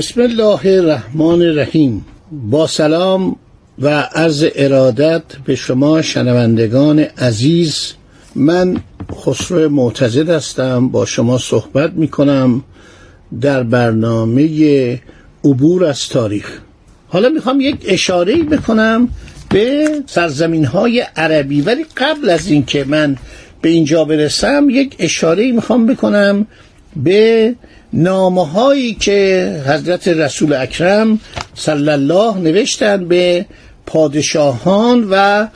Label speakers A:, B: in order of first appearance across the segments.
A: بسم الله الرحمن الرحیم. با سلام و عرض ارادت به شما شنوندگان عزیز من خسرو معتزد هستم با شما صحبت می کنم در برنامه عبور از تاریخ. حالا می‌خوام یک اشاره بکنم به سرزمین های عربی ولی قبل از اینکه من به اینجا برسم یک اشاره می‌خوام بکنم به نامه هایی که حضرت رسول اکرم صلی الله نوشتن به پادشاهان و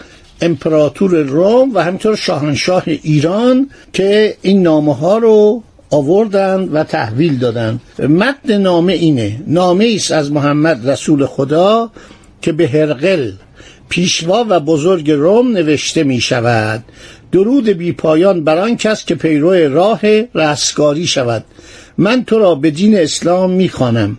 A: امپراتور روم و همینطور شاهنشاه ایران که این نامه ها رو آوردن و تحویل دادن. متن نامه اینه. نامه است از محمد رسول خدا که به هرقل پیشوا و بزرگ روم نوشته می شود درود بی پایان بر کس که پیرو راه رستگاری شود. من تو را به دین اسلام می‌خوانم.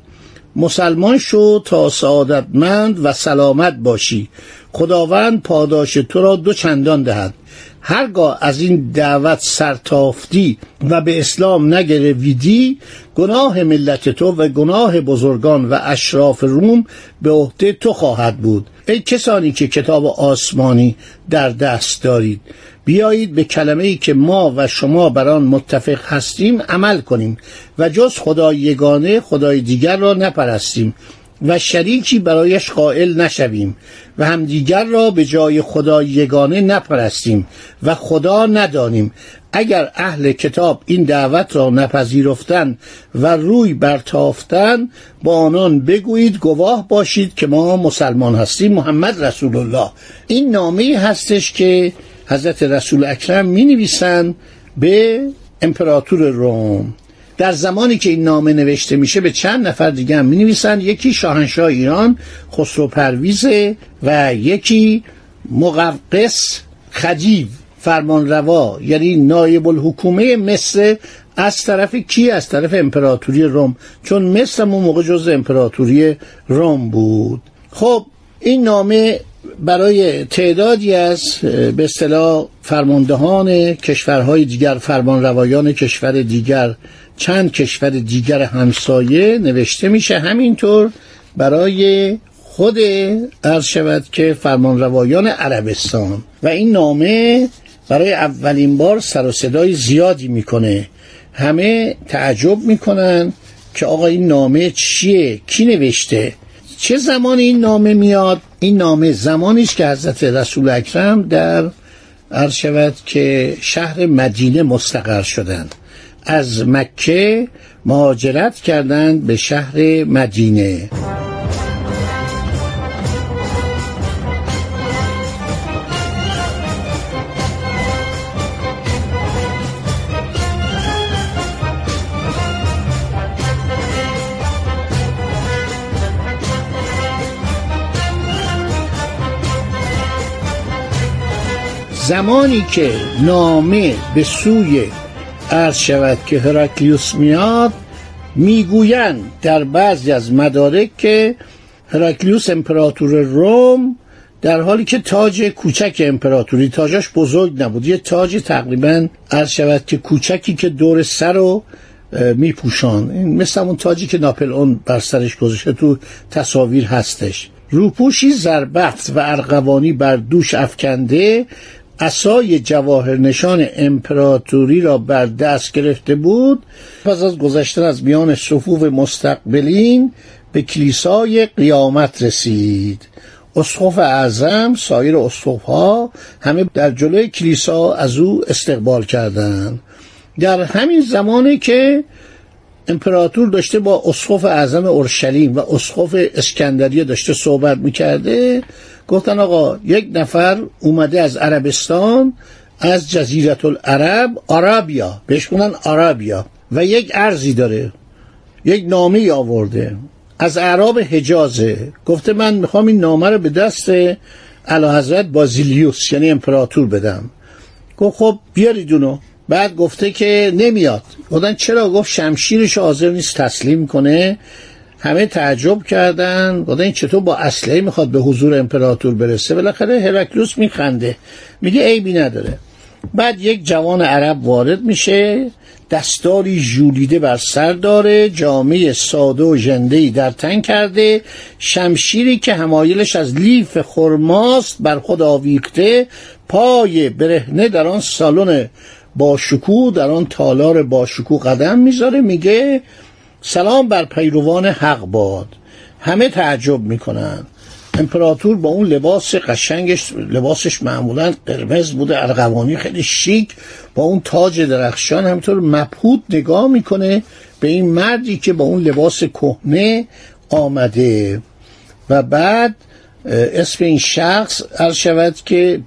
A: مسلمان شو تا سعادتمند و سلامت باشی. خداوند پاداش تو را دو چندان دهد. هرگاه از این دعوت سرتافتی و به اسلام نگرویدی گناه ملت تو و گناه بزرگان و اشراف روم به عهده تو خواهد بود. ای کسانی که کتاب آسمانی در دست دارید. بیایید به کلمه ای که ما و شما بر آن متفق هستیم عمل کنیم و جز خدای یگانه خدای دیگر را نپرستیم و شریکی برایش قائل نشویم و همدیگر را به جای خدای یگانه نپرستیم و خدا ندانیم. اگر اهل کتاب این دعوت را نپذیرفتن و روی برتافتن با آنان بگویید گواه باشید که ما مسلمان هستیم محمد رسول الله. این نامه هستش که حضرت رسول اکرم می نویسن به امپراتور روم. در زمانی که این نامه نوشته میشه به چند نفر دیگه هم می نویسن یکی شاهنشاه ایران خسرو پرویزه و یکی مقوقس خجیب فرمان روا یعنی نایب الحکومه مصر از طرف کی؟ از طرف امپراتوری روم. چون مصر اون موقع جز امپراتوری روم بود. خب این نامه برای تعدادی از به اصطلاح فرماندهان کشورهای دیگر فرمانروایان کشور دیگر چند کشور دیگر همسایه نوشته میشه. همینطور برای خود عرض شود که فرمانروایان عربستان. و این نامه برای اولین بار سر و صدای زیادی می‌کنه. همه تعجب می‌کنن که آقا این نامه چیه؟ کی نوشته؟ چه زمان این نامه میاد؟ این نامه زمانی است که حضرت رسول اکرم در عرض شود که شهر مدینه مستقر شدند. از مکه مهاجرت کردند به شهر مدینه. زمانی که نامه به سوی عرض شود که هراکلیوس میاد می‌گویند در بعضی از مدارک که هراکلیوس امپراتور روم در حالی که تاج کوچک امپراتوری تاجش بزرگ نبود یه تاج تقریبا عرض شود که کوچکی که دور سر رو میپوشان. مثل اون تاجی که ناپل اون بر سرش گذاشته تو تصاویر هستش. روپوشی زربفت و ارغوانی بر دوش افکنده اسای جواهر نشان امپراتوری را بر دست گرفته بود پس از گذشتن از میان صفوف مستقبلین به کلیسای قیامت رسید. اسقف اعظم سایر اسقف ها همه در جلوی کلیسا از او استقبال کردند. در همین زمانی که امپراتور داشته با اسقف اعظم اورشلیم و اسقف اسکندریه داشته صحبت می‌کرده. گفتن آقا یک نفر اومده از عربستان از جزیرت العرب عربیا بهش کنن عربیا و یک ارزی داره. یک نامه آورده. از اعراب حجازه. گفته من می‌خوام این نامه رو به دست علا حضرت بازیلیوس یعنی امپراتور بدم. گفت خب بیارید اونو. بعد گفته که نمیاد. گفتن چرا؟ گفت شمشیرش حاضر نیست تسلیم کنه. همه تعجب کردن. گفتن چطور با اسلحه می‌خواد به حضور امپراتور برسه؟ بالاخره هرکلوس میخنده. میگه عیبی نداره. بعد یک جوان عرب وارد میشه. دستاری ژولیده بر سر داره. جامعه ساده و ژنده‌ای در تن کرده. شمشیری که همایلش از لیف خرماست بر خود آویخته. پای برهنه در آن سالن با شکوه در آن تالار با شکوه قدم می‌ذاره میگه سلام بر پیروان حق باد. همه تعجب می‌کنن امپراتور با اون لباس قشنگش لباسش معمولا قرمز بوده ارغوانی خیلی شیک با اون تاج درخشان همینطور مبهوت نگاه می‌کنه به این مردی که با اون لباس کهنه آمده. و بعد اسم این شخص عرض شود که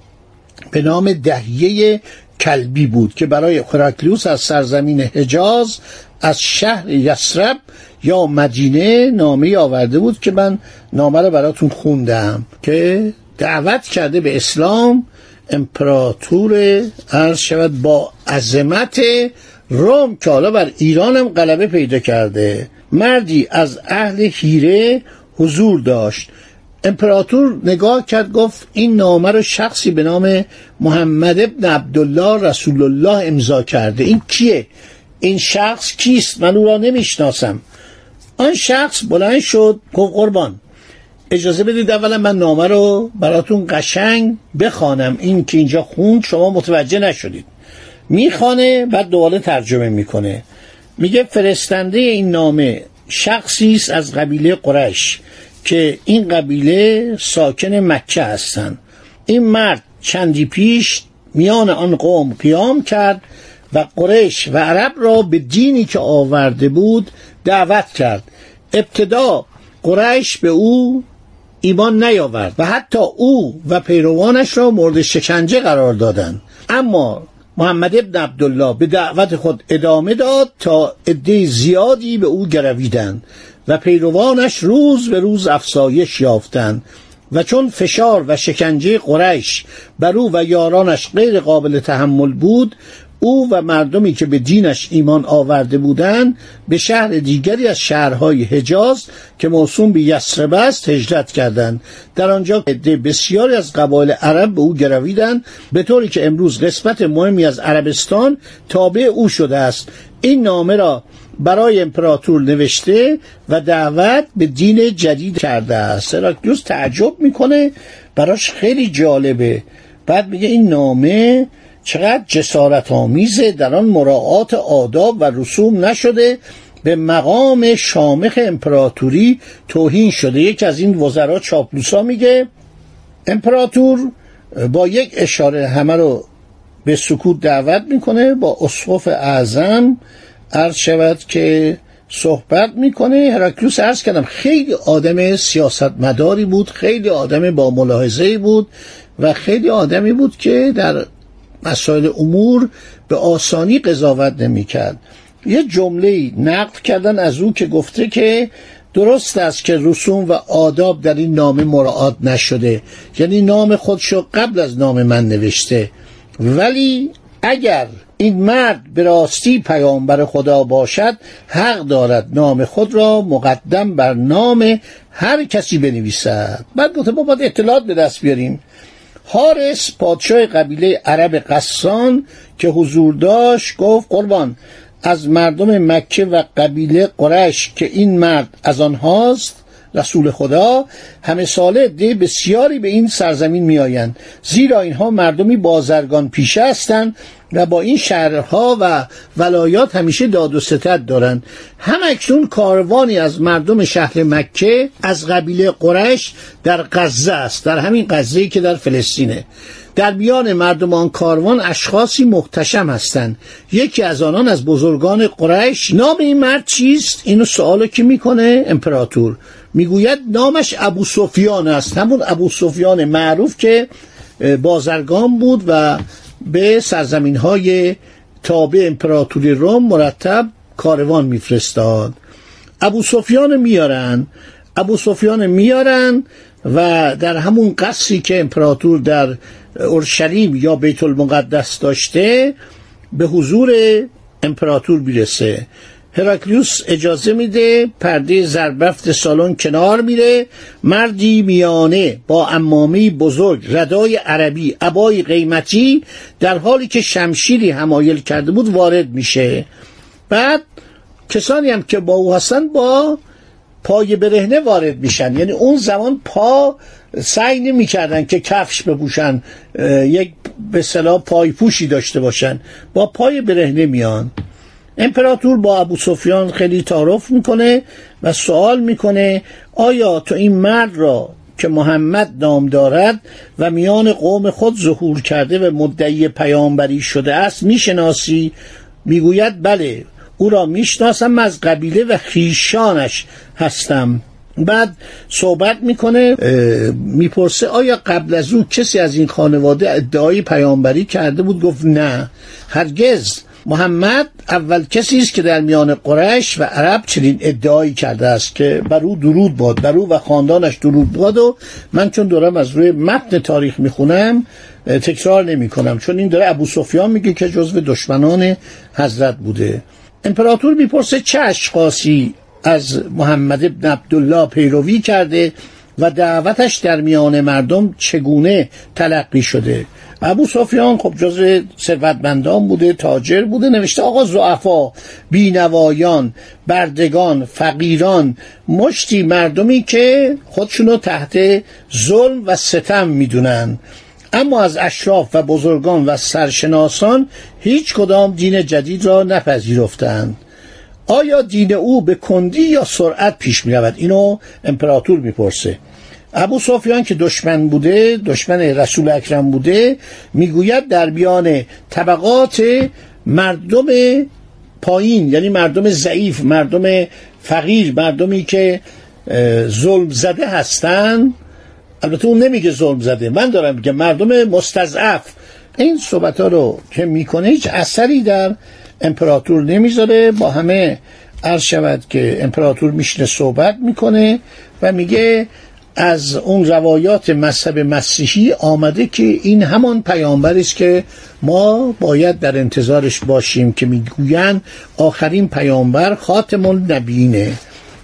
A: به نام دهیه کلبی بود که برای خراکلیوس از سرزمین حجاز از شهر یسرب یا مدینه نامه آورده بود که من نامه رو براتون خوندم که دعوت کرده به اسلام امپراتور عرض شود با عظمت روم که حالا بر ایران هم غلبه پیدا کرده. مردی از اهل هیره حضور داشت. امپراتور نگاه کرد گفت این نامه رو شخصی به نام محمد ابن عبدالله رسول الله امضا کرده. این کیه؟ این شخص کیست؟ من او را نمی‌شناسم. آن شخص بلند شد گفت قربان اجازه بدید اولا من نامه رو براتون قشنگ بخوانم. این که اینجا خوند شما متوجه نشدید. می‌خوانه بعد دوباره ترجمه می‌کنه. میگه فرستنده این نامه شخصی است از قبیله قرش که این قبیله ساکن مکه هستند این مرد چندی پیش میان آن قوم قیام کرد و قریش و عرب را به دینی که آورده بود دعوت کرد. ابتدا قریش به او ایمان نیاورد و حتی او و پیروانش را مورد شکنجه قرار دادند اما محمد ابن عبدالله به دعوت خود ادامه داد تا عده زیادی به او گرویدند. و پیروانش روز به روز افزایش یافتند و چون فشار و شکنجه قریش بر او و یارانش غیر قابل تحمل بود او و مردمی که به دینش ایمان آورده بودند به شهر دیگری از شهرهای حجاز که موسوم به یسرب است هجرت کردند. در آنجا عده بسیاری از قبایل عرب به او گرویدند به طوری که امروز قسمت مهمی از عربستان تابع او شده است. این نامه را برای امپراتور نوشته و دعوت به دین جدید کرده است. سراکیوس تعجب می‌کنه. براش خیلی جالبه. بعد میگه این نامه چقدر جسارت آمیزه در آن مراعات آداب و رسوم نشده. به مقام شامخ امپراتوری توهین شده. یکی از این وزرا چاپلوسا میگه امپراتور با یک اشاره همه رو به سکوت دعوت می‌کنه با اسقف اعظم عرض شود که صحبت می‌کنه. هراکلیوس عرض کردم خیلی آدم سیاستمداری بود خیلی آدم با ملاحظه بود و خیلی آدمی بود که در مسائل امور به آسانی قضاوت نمی‌کرد. یه جمله نقل کردن از او که گفته که درست است که رسوم و آداب در این نامه مراعات نشده. یعنی نام خودشو قبل از نام من نوشته. ولی اگر این مرد به راستی پیامبر خدا باشد حق دارد نام خود را مقدم بر نام هر کسی بنویسد. بعد گفته ما باید اطلاعات به دست بیاریم. حارس پادشاه قبیله عرب قسان که حضور داشت گفت قربان از مردم مکه و قبیله قرش که این مرد از آنهاست رسول خدا همه ساله ده بسیاری به این سرزمین میآیند. زیرا اینها مردمی بازرگان پیشه هستند و با این شهرها و ولایات همیشه داد و ستد دارند. هم اکنون کاروانی از مردم شهر مکه از قبیله قرش در غزه است در همین غزه که در فلسطینه. در میان مردم آن کاروان اشخاصی محتشم هستند. یکی از آنان از بزرگان قریش. نام این مرد چیست؟ اینو سوالو که می‌کنه؟ امپراتور. می‌گوید نامش ابو سفیان است. همون ابو سفیان معروف که بازرگان بود و به سرزمین های تابع امپراتوری روم مرتب کاروان میفرستاد. ابو سفیان میارن ابو سفیان میارن و در همون قصری که امپراتور در اورشلیم یا بیت المقدس داشته به حضور امپراتور می‌رسه. هراکلیوس اجازه میده پرده زربفت سالن کنار میره. مردی میانه با امامی بزرگ ردای عربی عبای قیمتی در حالی که شمشیری همایل کرده بود وارد میشه. بعد کسانی هم که با او هستن با پای برهنه وارد میشن. یعنی اون زمان پا سعی نمی‌کردن که کفش بپوشن یک به صلاح پای پوشی داشته باشن. با پای برهنه میان. امپراتور با ابو سفیان خیلی تعارف می‌کنه و سوال می‌کنه آیا تو این مرد را که محمد نام دارد و میان قوم خود ظهور کرده و مدعی پیامبری شده است می‌شناسی؟ می‌گوید بله او را می‌شناسم از قبیله و خیشانش هستم. بعد صحبت می‌کنه می‌پرسه آیا قبل از او کسی از این خانواده ادعای پیامبری کرده بود؟ گفت نه. هرگز. محمد اول کسی است که در میان قریش و عرب چنین ادعایی کرده است که بر او درود باد بر او و خاندانش درود باد و من چون دارم از روی متن تاریخ می‌خونم تکرار نمی کنم چون این داره ابو سفیان میگه که جزو دشمنان حضرت بوده. امپراتور می‌پرسه چه اشخاصی از محمد ابن عبدالله پیروی کرده و دعوتش در میان مردم چگونه تلقی شده؟ ابو سفیان خب جز ثروتمندان بوده تاجر بوده نوشته آقا زعفا بینوایان بردگان فقیران مشتی مردمی که خودشونو تحت ظلم و ستم می‌دونن. اما از اشراف و بزرگان و سرشناسان هیچ کدام دین جدید را نپذیرفتند. آیا دین او به کندی یا سرعت پیش می رود اینو امپراتور می‌پرسه. ابو سفیان که دشمن بوده دشمن رسول اکرم بوده می‌گوید در بیان طبقات مردم پایین یعنی مردم ضعیف مردم فقیر مردمی که ظلم زده هستند البته اون نمیگه ظلم زده من دارم میگم مردم مستضعف. این صحبت ها رو که می‌کنه هیچ اثری در امپراتور نمی‌ذاره. با همه عرض شود که امپراتور میشنه صحبت می‌کنه و میگه از اون روایات مذهب مسیحی آمده که این همان پیامبری است که ما باید در انتظارش باشیم که می‌گویند آخرین پیامبر خاتم النبیینه.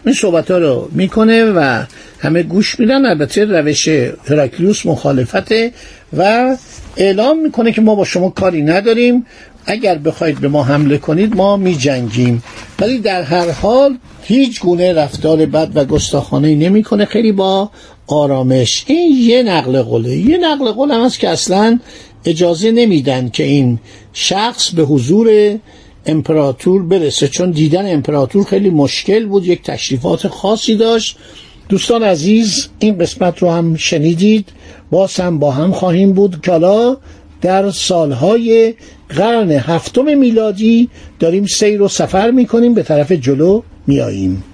A: این صحبت ها رو می‌کنه و همه گوش میدن. البته روش هراکلیوس مخالفته و اعلام می‌کنه که ما با شما کاری نداریم. اگر بخواید به ما حمله کنید ما می جنگیم ولی در هر حال هیچ گونه رفتار بد و گستاخانه نمی‌کنه. خیلی با آرامش. این یه نقل قوله. یه نقل قول هم هست که اصلا اجازه نمیدن که این شخص به حضور امپراتور برسه چون دیدن امپراتور خیلی مشکل بود. یک تشریفات خاصی داشت. دوستان عزیز این قسمت رو هم شنیدید. باز هم با هم خواهیم بود. که حالا در سالهای قرن هفتم میلادی داریم سیر و سفر می‌کنیم به طرف جلو میاییم